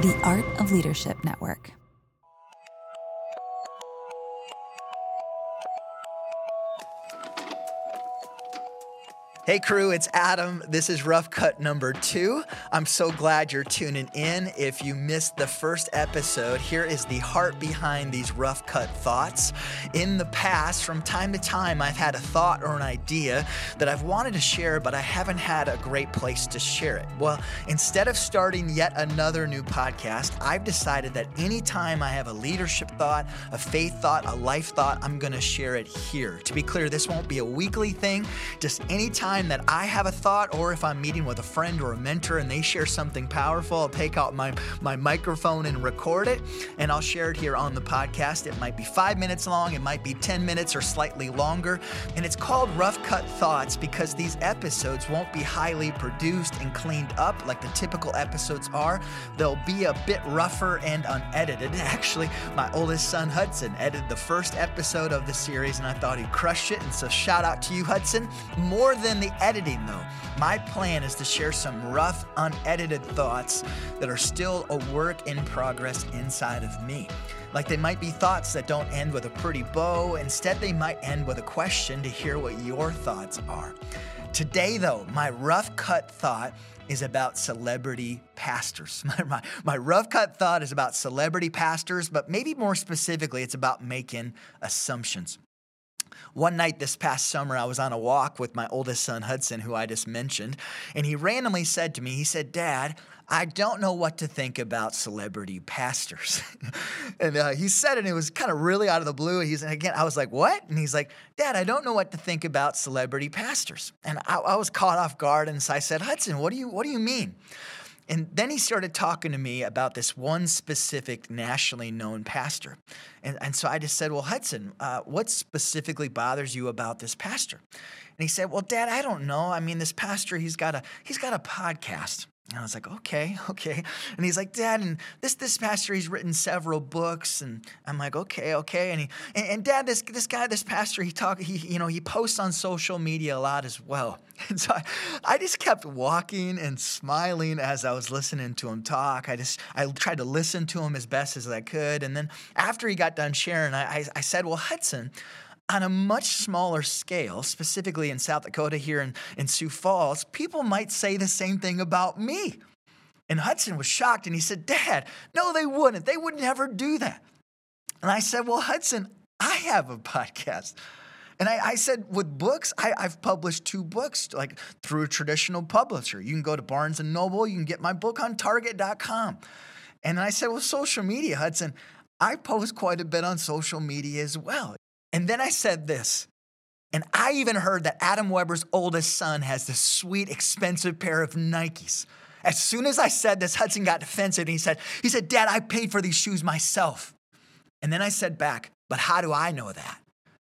The Art of Leadership Network. Hey crew, it's Adam. This is Rough Cut number two. I'm so glad you're tuning in. If you missed the first episode, here is the heart behind these rough cut thoughts. In the past, from time to time, I've had a thought or an idea that I've wanted to share, but I haven't had a great place to share it. Well, instead of starting yet another new podcast, I've decided that anytime I have a leadership thought, a faith thought, a life thought, I'm going to share it here. To be clear, this won't be a weekly thing, just anytime time that I have a thought, or if I'm meeting with a friend or a mentor and they share something powerful, I'll take out my, my microphone and record it, and I'll share it here on the podcast. It might be five minutes long, it might be 10 minutes or slightly longer. And it's called Rough Cut Thoughts because these episodes won't be highly produced and cleaned up like the typical episodes are. They'll be a bit rougher and unedited. Actually, my oldest son, Hudson, edited the first episode of the series, and I thought he crushed it. And so, shout out to you, Hudson. More than the editing, though, my plan is to share some rough, unedited thoughts that are still a work in progress inside of me. Like they might be thoughts that don't end with a pretty bow, instead, they might end with a question to hear what your thoughts are. Today, though, my rough cut thought is about celebrity pastors. My, my, my, rough cut thought is about celebrity pastors, but maybe more specifically, it's about making assumptions. One night this past summer, I was on a walk with my oldest son, Hudson, who I just mentioned, and he randomly said to me, he said, Dad, I don't know what to think about celebrity pastors. and uh, he said it, and it was kind of really out of the blue. He's, again, I was like, what? And he's like, Dad, I don't know what to think about celebrity pastors. And I, I was caught off guard, and so I said, Hudson, what do you, what do you mean? And then he started talking to me about this one specific nationally known pastor. And, and so I just said, Well, Hudson, uh, what specifically bothers you about this pastor? And he said, Well, Dad, I don't know. I mean, this pastor, he's got a he's got a podcast. And I was like, okay, okay. And he's like, Dad, and this this pastor, he's written several books. And I'm like, okay, okay. And he and, and Dad, this this guy, this pastor, he talk, he you know, he posts on social media a lot as well. And so I, I just kept walking and smiling as I was listening to him talk. I just I tried to listen to him as best as I could. And then after he got done sharing, I, I, I said, well, Hudson on a much smaller scale, specifically in South Dakota here in, in Sioux Falls, people might say the same thing about me. And Hudson was shocked and he said, Dad, no, they wouldn't. They would never do that. And I said, Well, Hudson, I have a podcast. And I, I said, with books, I, have published two books, like through a traditional publisher. You can go to Barnes and Noble, you can get my book on Target.com. And I said, well, social media, Hudson, I post quite a bit on social media as well. And then I said this, and I even heard that Adam Weber's oldest son has this sweet, expensive pair of Nikes. As soon as I said this, Hudson got defensive and he said, he said, Dad, I paid for these shoes myself. And then I said back, but how do I know that?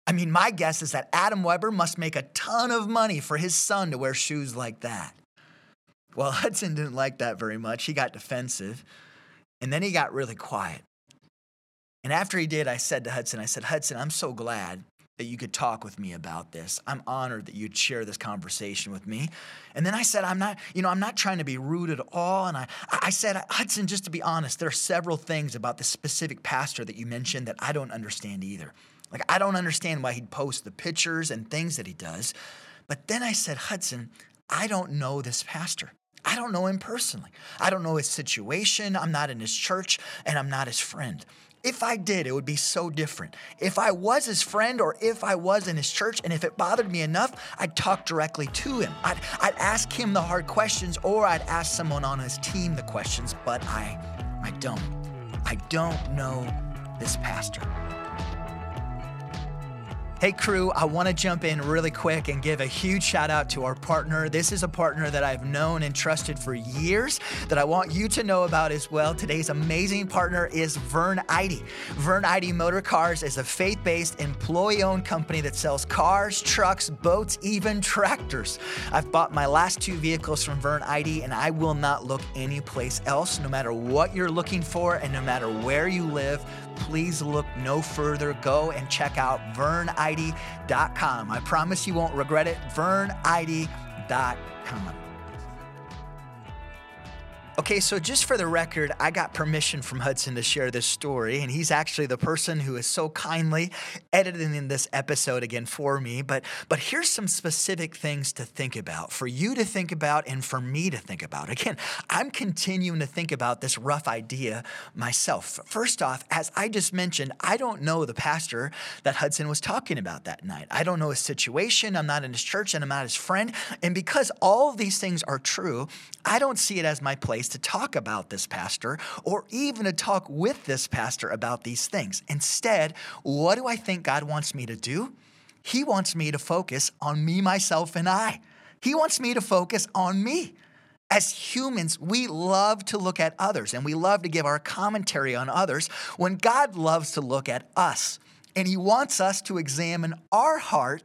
I mean, my guess is that Adam Weber must make a ton of money for his son to wear shoes like that. Well, Hudson didn't like that very much. He got defensive. And then he got really quiet. And after he did, I said to Hudson, I said, Hudson, I'm so glad that you could talk with me about this. I'm honored that you'd share this conversation with me. And then I said, I'm not, you know, I'm not trying to be rude at all. And I, I said, Hudson, just to be honest, there are several things about this specific pastor that you mentioned that I don't understand either. Like, I don't understand why he'd post the pictures and things that he does. But then I said, Hudson, I don't know this pastor. I don't know him personally. I don't know his situation. I'm not in his church and I'm not his friend. If I did, it would be so different. If I was his friend or if I was in his church and if it bothered me enough, I'd talk directly to him. I'd, I'd ask him the hard questions or I'd ask someone on his team the questions, but I, I don't. I don't know this pastor. Hey, crew, I want to jump in really quick and give a huge shout out to our partner. This is a partner that I've known and trusted for years that I want you to know about as well. Today's amazing partner is Vern Eide. Vern Eide Motor Cars is a faith based, employee owned company that sells cars, trucks, boats, even tractors. I've bought my last two vehicles from Vern Eide, and I will not look anyplace else, no matter what you're looking for and no matter where you live please look no further. Go and check out verneide.com. I promise you won't regret it. verneide.com. Okay, so just for the record, I got permission from Hudson to share this story, and he's actually the person who is so kindly editing in this episode again for me. But but here's some specific things to think about for you to think about and for me to think about. Again, I'm continuing to think about this rough idea myself. First off, as I just mentioned, I don't know the pastor that Hudson was talking about that night. I don't know his situation. I'm not in his church and I'm not his friend. And because all these things are true, I don't see it as my place to talk about this pastor or even to talk with this pastor about these things. Instead, what do I think God wants me to do? He wants me to focus on me, myself, and I. He wants me to focus on me. As humans, we love to look at others and we love to give our commentary on others when God loves to look at us. And He wants us to examine our heart,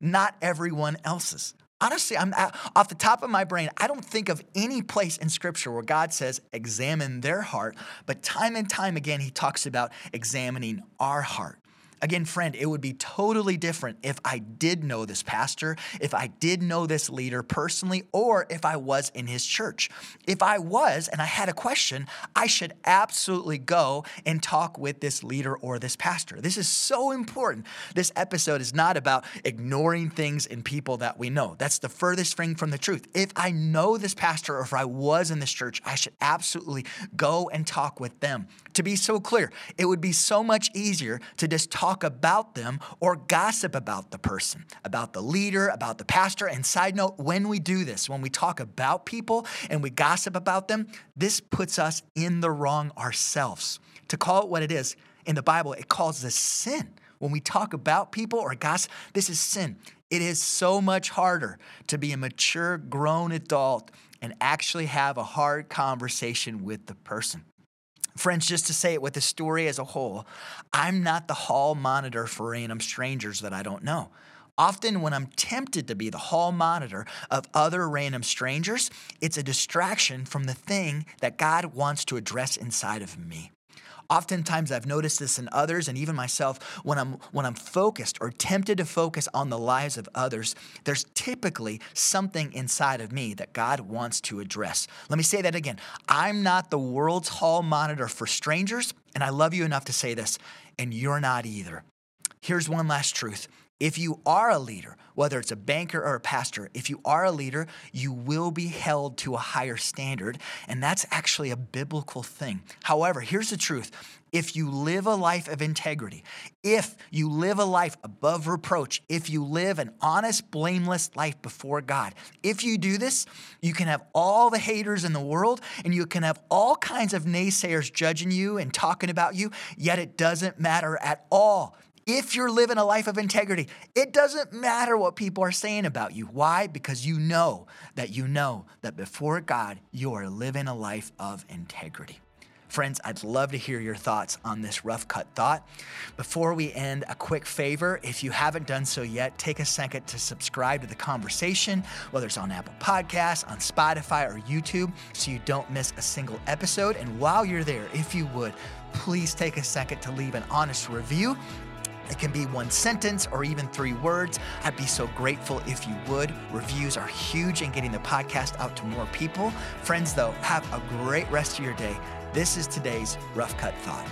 not everyone else's. Honestly, I'm off the top of my brain, I don't think of any place in scripture where God says examine their heart, but time and time again he talks about examining our heart. Again, friend, it would be totally different if I did know this pastor, if I did know this leader personally, or if I was in his church. If I was and I had a question, I should absolutely go and talk with this leader or this pastor. This is so important. This episode is not about ignoring things in people that we know. That's the furthest thing from the truth. If I know this pastor or if I was in this church, I should absolutely go and talk with them. To be so clear, it would be so much easier to just talk talk about them or gossip about the person, about the leader, about the pastor. And side note, when we do this, when we talk about people and we gossip about them, this puts us in the wrong ourselves. To call it what it is, in the Bible, it calls this sin. When we talk about people or gossip, this is sin. It is so much harder to be a mature, grown adult and actually have a hard conversation with the person. Friends, just to say it with the story as a whole, I'm not the hall monitor for random strangers that I don't know. Often, when I'm tempted to be the hall monitor of other random strangers, it's a distraction from the thing that God wants to address inside of me. Oftentimes I've noticed this in others and even myself when I'm when I'm focused or tempted to focus on the lives of others, there's typically something inside of me that God wants to address. Let me say that again. I'm not the world's hall monitor for strangers, and I love you enough to say this, and you're not either. Here's one last truth. If you are a leader, whether it's a banker or a pastor, if you are a leader, you will be held to a higher standard. And that's actually a biblical thing. However, here's the truth if you live a life of integrity, if you live a life above reproach, if you live an honest, blameless life before God, if you do this, you can have all the haters in the world and you can have all kinds of naysayers judging you and talking about you, yet it doesn't matter at all if you're living a life of integrity, it doesn't matter what people are saying about you. Why? Because you know that you know that before God, you are living a life of integrity. Friends, I'd love to hear your thoughts on this rough cut thought. Before we end, a quick favor if you haven't done so yet, take a second to subscribe to the conversation, whether it's on Apple Podcasts, on Spotify, or YouTube, so you don't miss a single episode. And while you're there, if you would, please take a second to leave an honest review it can be one sentence or even three words. I'd be so grateful if you would. Reviews are huge in getting the podcast out to more people. Friends, though, have a great rest of your day. This is today's Rough Cut Thought.